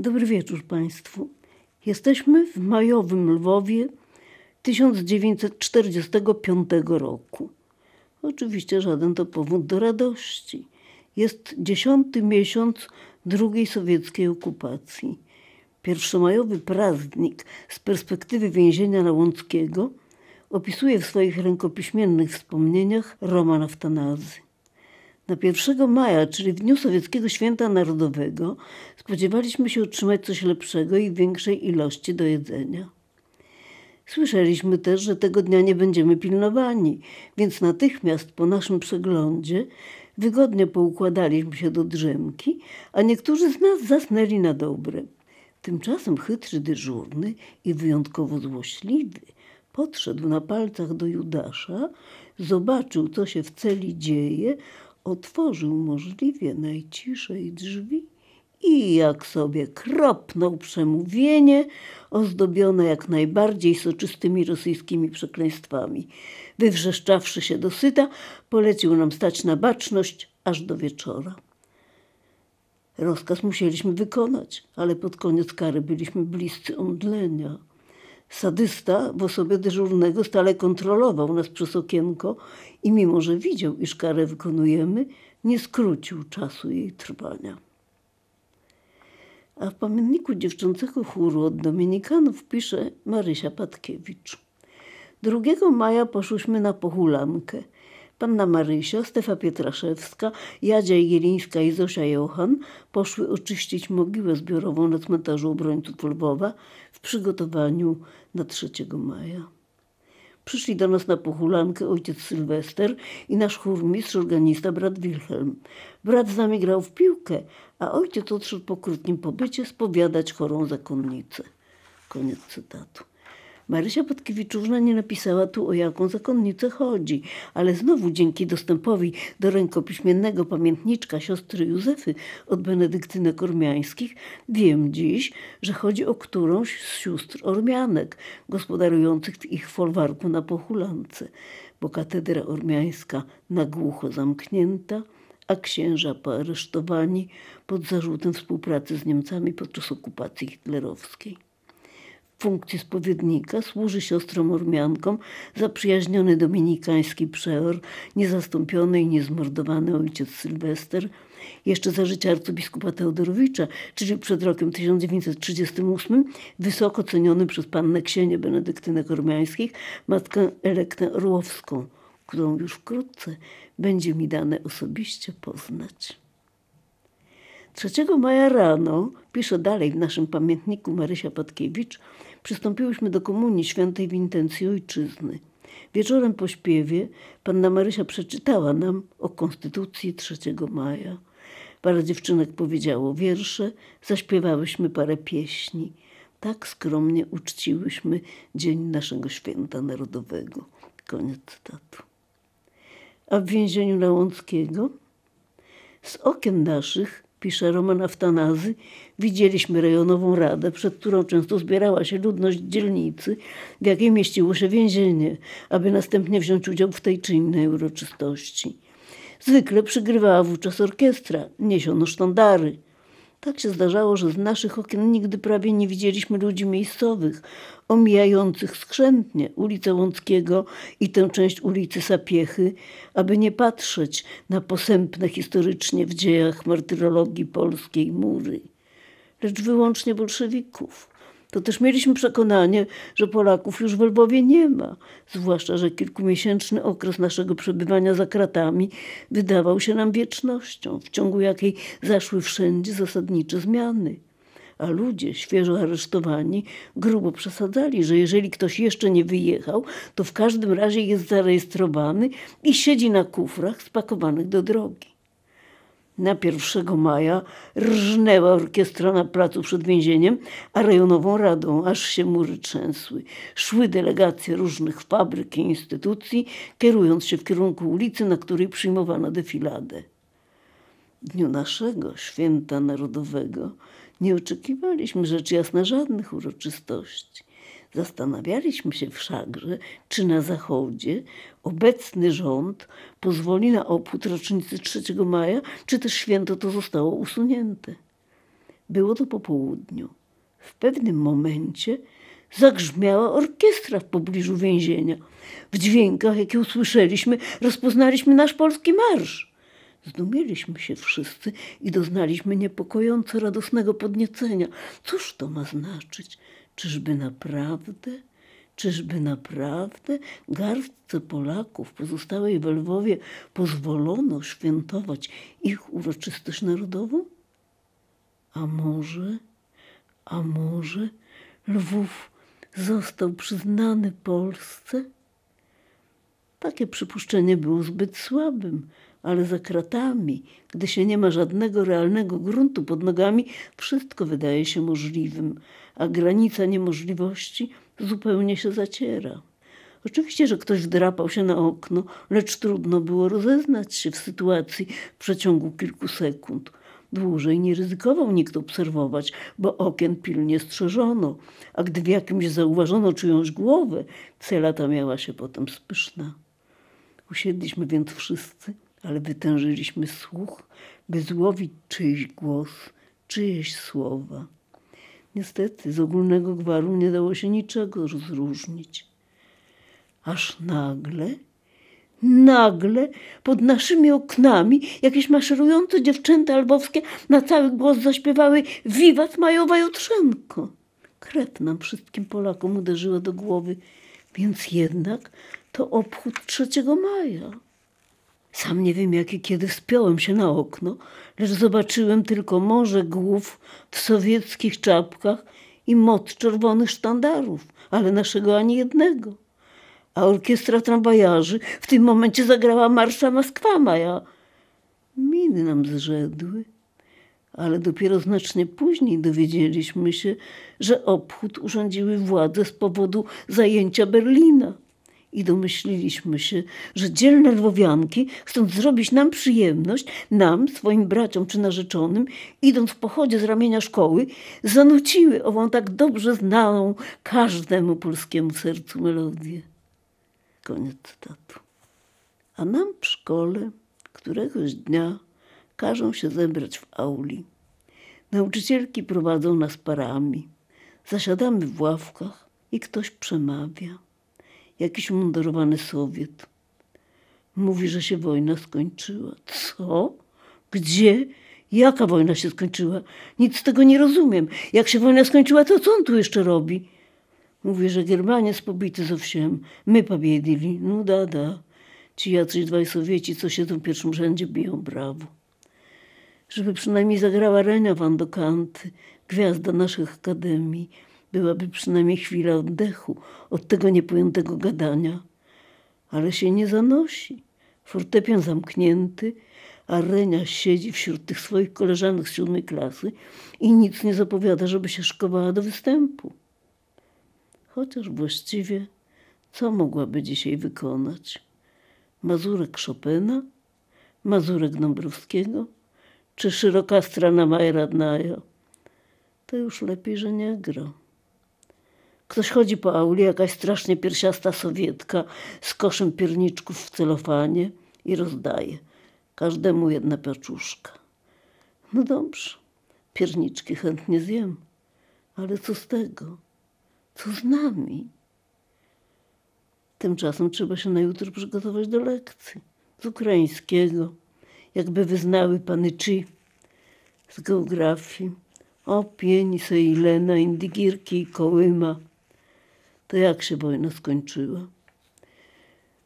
Dobry wieczór Państwu. Jesteśmy w majowym Lwowie 1945 roku. Oczywiście żaden to powód do radości. Jest dziesiąty miesiąc drugiej sowieckiej okupacji. Pierwszomajowy praznik z perspektywy więzienia Nałąckiego opisuje w swoich rękopiśmiennych wspomnieniach Roman Aftanazy. Na 1 maja, czyli w dniu Sowieckiego Święta Narodowego, spodziewaliśmy się otrzymać coś lepszego i większej ilości do jedzenia. Słyszeliśmy też, że tego dnia nie będziemy pilnowani, więc natychmiast po naszym przeglądzie wygodnie poukładaliśmy się do drzemki, a niektórzy z nas zasnęli na dobre. Tymczasem chytry dyżurny i wyjątkowo złośliwy podszedł na palcach do Judasza, zobaczył, co się w celi dzieje, otworzył możliwie najciszej drzwi i jak sobie kropnął przemówienie ozdobione jak najbardziej soczystymi rosyjskimi przekleństwami. Wywrzeszczawszy się dosyta, polecił nam stać na baczność aż do wieczora. Rozkaz musieliśmy wykonać, ale pod koniec kary byliśmy bliscy omdlenia. Sadysta w osobie dyżurnego stale kontrolował nas przez okienko i mimo, że widział, iż karę wykonujemy, nie skrócił czasu jej trwania. A w pamiętniku dziewczęcego chóru od Dominikanów pisze Marysia Patkiewicz. 2 maja poszłyśmy na pochulankę. Panna Marysia, Stefa Pietraszewska, Jadzia Jelińska i Zosia Johan poszły oczyścić mogiłę zbiorową na cmentarzu obrońców Lwowa w przygotowaniu na 3 maja. Przyszli do nas na pochulankę ojciec Sylwester i nasz chórmistrz, organista brat Wilhelm. Brat z nami grał w piłkę, a ojciec odszedł po krótkim pobycie spowiadać chorą zakonnicę. Koniec cytatu. Marysia Podkiewiczówna nie napisała tu o jaką zakonnicę chodzi, ale znowu dzięki dostępowi do rękopiśmiennego pamiętniczka siostry Józefy od benedyktynek ormiańskich wiem dziś, że chodzi o którąś z sióstr ormianek gospodarujących w ich folwarku na Pochulance, bo katedra ormiańska na głucho zamknięta, a księża poaresztowani pod zarzutem współpracy z Niemcami podczas okupacji hitlerowskiej funkcji spowiednika służy siostrom ormiankom zaprzyjaźniony dominikański przeor, niezastąpiony i niezmordowany ojciec Sylwester, jeszcze za życia arcybiskupa Teodorowicza, czyli przed rokiem 1938, wysoko ceniony przez pannę księcie benedyktynek ormiańskich, matkę Elektę Orłowską, którą już wkrótce będzie mi dane osobiście poznać. 3 maja rano, pisze dalej w naszym pamiętniku Marysia Patkiewicz, przystąpiłyśmy do komunii świętej w intencji ojczyzny. Wieczorem po śpiewie panna Marysia przeczytała nam o Konstytucji 3 maja. Parę dziewczynek powiedziało wiersze, zaśpiewałyśmy parę pieśni. Tak skromnie uczciłyśmy dzień naszego święta narodowego. Koniec cytatu. A w więzieniu Nałąckiego? Z okien naszych pisze Roman Aftanazy, widzieliśmy rejonową radę, przed którą często zbierała się ludność dzielnicy, w jakiej mieściło się więzienie, aby następnie wziąć udział w tej czy innej uroczystości. Zwykle przygrywała wówczas orkiestra, niesiono sztandary – tak się zdarzało, że z naszych okien nigdy prawie nie widzieliśmy ludzi miejscowych, omijających skrzętnie ulicę Łąckiego i tę część ulicy Sapiechy, aby nie patrzeć na posępne historycznie w dziejach martyrologii polskiej mury, lecz wyłącznie bolszewików to też mieliśmy przekonanie, że Polaków już w Lwowie nie ma, zwłaszcza, że kilkumiesięczny okres naszego przebywania za kratami wydawał się nam wiecznością, w ciągu jakiej zaszły wszędzie zasadnicze zmiany. A ludzie, świeżo aresztowani, grubo przesadzali, że jeżeli ktoś jeszcze nie wyjechał, to w każdym razie jest zarejestrowany i siedzi na kufrach spakowanych do drogi. Na 1 maja rżnęła orkiestra na placu przed więzieniem, a rejonową radą aż się mury trzęsły. Szły delegacje różnych fabryk i instytucji, kierując się w kierunku ulicy, na której przyjmowano defiladę. W dniu naszego święta narodowego nie oczekiwaliśmy rzecz jasna żadnych uroczystości. Zastanawialiśmy się wszakże, czy na Zachodzie obecny rząd pozwoli na obchód rocznicy 3 maja, czy też święto to zostało usunięte. Było to po południu. W pewnym momencie zagrzmiała orkiestra w pobliżu więzienia. W dźwiękach, jakie usłyszeliśmy, rozpoznaliśmy nasz polski marsz. Zdumieliśmy się wszyscy i doznaliśmy niepokojąco radosnego podniecenia. Cóż to ma znaczyć? Czyżby naprawdę, czyżby naprawdę garstce Polaków pozostałej w Lwowie pozwolono świętować ich uroczystość narodową? A może, a może Lwów został przyznany Polsce? Takie przypuszczenie było zbyt słabym, ale za kratami, gdy się nie ma żadnego realnego gruntu pod nogami, wszystko wydaje się możliwym, a granica niemożliwości zupełnie się zaciera. Oczywiście, że ktoś wdrapał się na okno, lecz trudno było rozeznać się w sytuacji w przeciągu kilku sekund. Dłużej nie ryzykował nikt obserwować, bo okien pilnie strzeżono, a gdy w jakimś zauważono czyjąś głowę, cela ta miała się potem spyszna. Usiedliśmy więc wszyscy, ale wytężyliśmy słuch, by złowić czyjś głos, czyjeś słowa. Niestety z ogólnego gwaru nie dało się niczego rozróżnić. Aż nagle Nagle pod naszymi oknami jakieś maszerujące dziewczęta lwowskie na cały głos zaśpiewały Wiwat Majowa Jutrzenko. Kret nam wszystkim Polakom uderzyła do głowy, więc jednak to obchód 3 maja. Sam nie wiem, jak i kiedy spiąłem się na okno, lecz zobaczyłem tylko morze głów w sowieckich czapkach i moc czerwonych sztandarów, ale naszego ani jednego a orkiestra tramwajarzy w tym momencie zagrała marsza Moskwa Maja. Miny nam zrzedły, ale dopiero znacznie później dowiedzieliśmy się, że obchód urządziły władze z powodu zajęcia Berlina. I domyśliliśmy się, że dzielne lwowianki, chcąc zrobić nam przyjemność, nam, swoim braciom czy narzeczonym, idąc w pochodzie z ramienia szkoły, zanuciły ową tak dobrze znaną każdemu polskiemu sercu melodię. Koniec cytatu. A nam w szkole któregoś dnia każą się zebrać w auli. Nauczycielki prowadzą nas parami. Zasiadamy w ławkach i ktoś przemawia. Jakiś mundurowany Sowiet. Mówi, że się wojna skończyła. Co? Gdzie? Jaka wojna się skończyła? Nic z tego nie rozumiem. Jak się wojna skończyła, to co on tu jeszcze robi? Mówię, że Germaniec pobity ze wsiem. My pobiedili. No da, da. Ci jacyś dwaj Sowieci, co siedzą w pierwszym rzędzie, biją brawo. Żeby przynajmniej zagrała Renia Wandokanty, gwiazda naszych akademii. Byłaby przynajmniej chwila oddechu od tego niepojętego gadania. Ale się nie zanosi. Fortepian zamknięty, a Renia siedzi wśród tych swoich koleżanek z siódmej klasy i nic nie zapowiada, żeby się szkowała do występu. Chociaż właściwie co mogłaby dzisiaj wykonać? Mazurek Chopina? Mazurek Dąbrowskiego? Czy szeroka strona Majradnaja? To już lepiej, że nie gra. Ktoś chodzi po auli, jakaś strasznie piersiasta sowietka z koszem pierniczków w celofanie i rozdaje. Każdemu jedna paczuszka. No dobrze, pierniczki chętnie zjem, ale co z tego? Co z nami? Tymczasem trzeba się na jutro przygotować do lekcji. Z ukraińskiego, jakby wyznały pany Chi, z geografii. O, pieni se Ilena, Indigirki i Kołyma. To jak się wojna skończyła?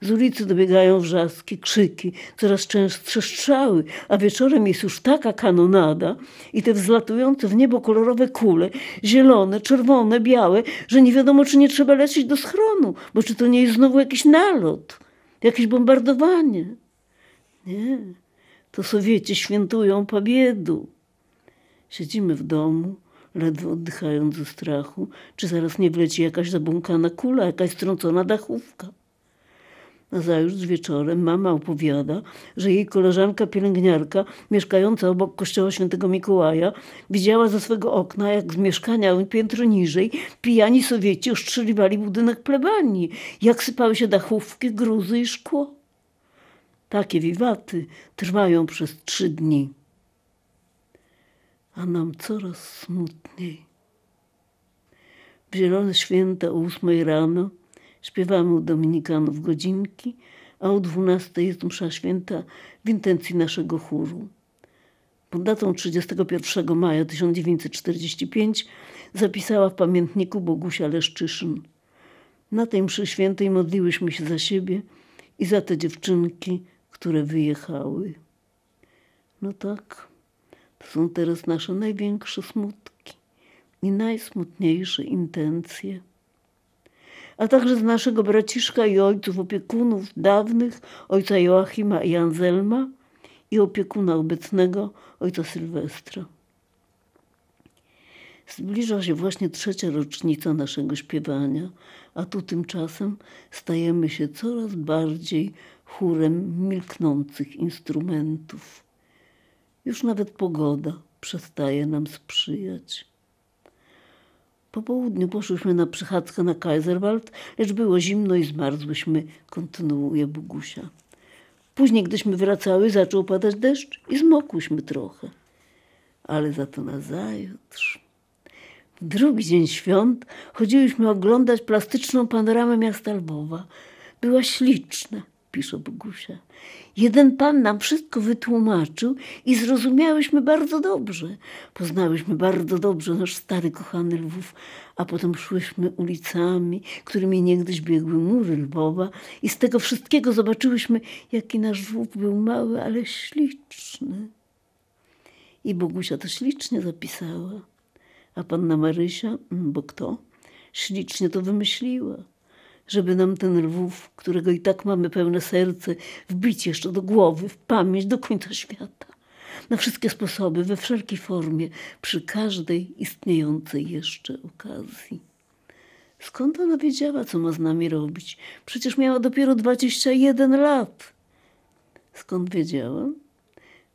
Z ulicy dobiegają wrzaski, krzyki, coraz częstsze strzały, a wieczorem jest już taka kanonada i te wzlatujące w niebo kolorowe kule, zielone, czerwone, białe, że nie wiadomo, czy nie trzeba lecieć do schronu, bo czy to nie jest znowu jakiś nalot, jakieś bombardowanie. Nie, to Sowieci świętują pobiedu. Siedzimy w domu, ledwo oddychając ze strachu, czy zaraz nie wleci jakaś zabłąkana kula, jakaś strącona dachówka. Nazajutrz wieczorem mama opowiada, że jej koleżanka pielęgniarka, mieszkająca obok kościoła świętego Mikołaja, widziała ze swego okna, jak z mieszkania piętro niżej pijani Sowieci ostrzeliwali budynek plebanii, jak sypały się dachówki, gruzy i szkło. Takie wiwaty trwają przez trzy dni. A nam coraz smutniej. W zielone święta o ósmej rano śpiewamy u dominikanów godzinki, a o dwunastej jest msza święta w intencji naszego chóru. Pod datą 31 maja 1945 zapisała w pamiętniku Bogusia Leszczyszyn. Na tej mszy świętej modliłyśmy się za siebie i za te dziewczynki, które wyjechały. No tak, to są teraz nasze największe smutki i najsmutniejsze intencje. A także z naszego braciszka i ojców opiekunów dawnych, ojca Joachima i Anselma i opiekuna obecnego, ojca Sylwestra. Zbliża się właśnie trzecia rocznica naszego śpiewania, a tu tymczasem stajemy się coraz bardziej chórem milknących instrumentów. Już nawet pogoda przestaje nam sprzyjać. Po południu poszłyśmy na przychadzkę na Kaiserwald, lecz było zimno i zmarzłyśmy, kontynuuje Bogusia. Później, gdyśmy wracały, zaczął padać deszcz i zmokłyśmy trochę. Ale za to nazajutrz. W drugi dzień świąt chodziłyśmy oglądać plastyczną panoramę miasta Lwowa. Była śliczna, pisze Bogusia. Jeden pan nam wszystko wytłumaczył i zrozumiałyśmy bardzo dobrze. Poznałyśmy bardzo dobrze nasz stary, kochany Lwów, a potem szłyśmy ulicami, którymi niegdyś biegły mury Lwowa i z tego wszystkiego zobaczyłyśmy, jaki nasz Lwów był mały, ale śliczny. I Bogusia to ślicznie zapisała. A panna Marysia, bo kto? Ślicznie to wymyśliła żeby nam ten Lwów, którego i tak mamy pełne serce, wbić jeszcze do głowy, w pamięć do końca świata. Na wszystkie sposoby, we wszelkiej formie, przy każdej istniejącej jeszcze okazji. Skąd ona wiedziała, co ma z nami robić? Przecież miała dopiero 21 lat. Skąd wiedziała?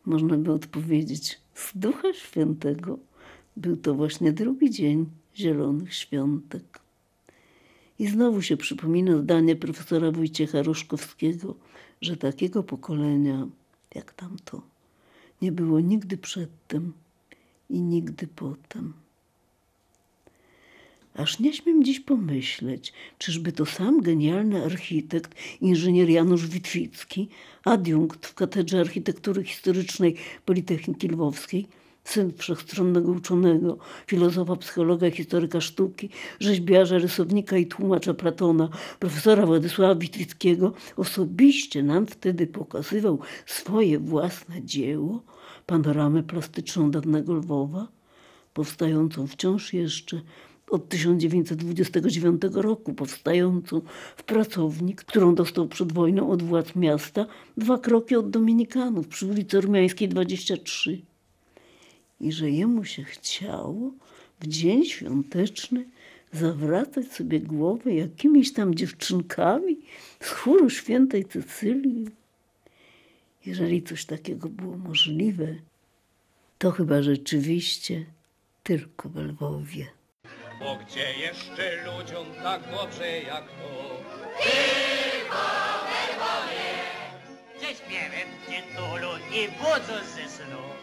Można by odpowiedzieć z Ducha Świętego. Był to właśnie drugi dzień Zielonych Świątek. I znowu się przypomina zdanie profesora Wojciecha Roszkowskiego, że takiego pokolenia jak tamto nie było nigdy przedtem i nigdy potem. Aż nie śmiem dziś pomyśleć, czyżby to sam genialny architekt, inżynier Janusz Witwicki, adiunkt w Katedrze Architektury Historycznej Politechniki Lwowskiej, syn wszechstronnego uczonego, filozofa, psychologa, historyka sztuki, rzeźbiarza, rysownika i tłumacza Platona, profesora Władysława Witwickiego, osobiście nam wtedy pokazywał swoje własne dzieło, panoramę plastyczną dawnego Lwowa, powstającą wciąż jeszcze od 1929 roku, powstającą w pracowni, którą dostał przed wojną od władz miasta, dwa kroki od Dominikanów przy ulicy Ormiańskiej 23 i że jemu się chciało w dzień świąteczny zawracać sobie głowę jakimiś tam dziewczynkami z chóru świętej Cecylii. Jeżeli coś takiego było możliwe, to chyba rzeczywiście tylko w Lwowie. Bo gdzie jeszcze ludziom tak dobrze jak to? Ze śpiewem tytulu nie budzą ze snu.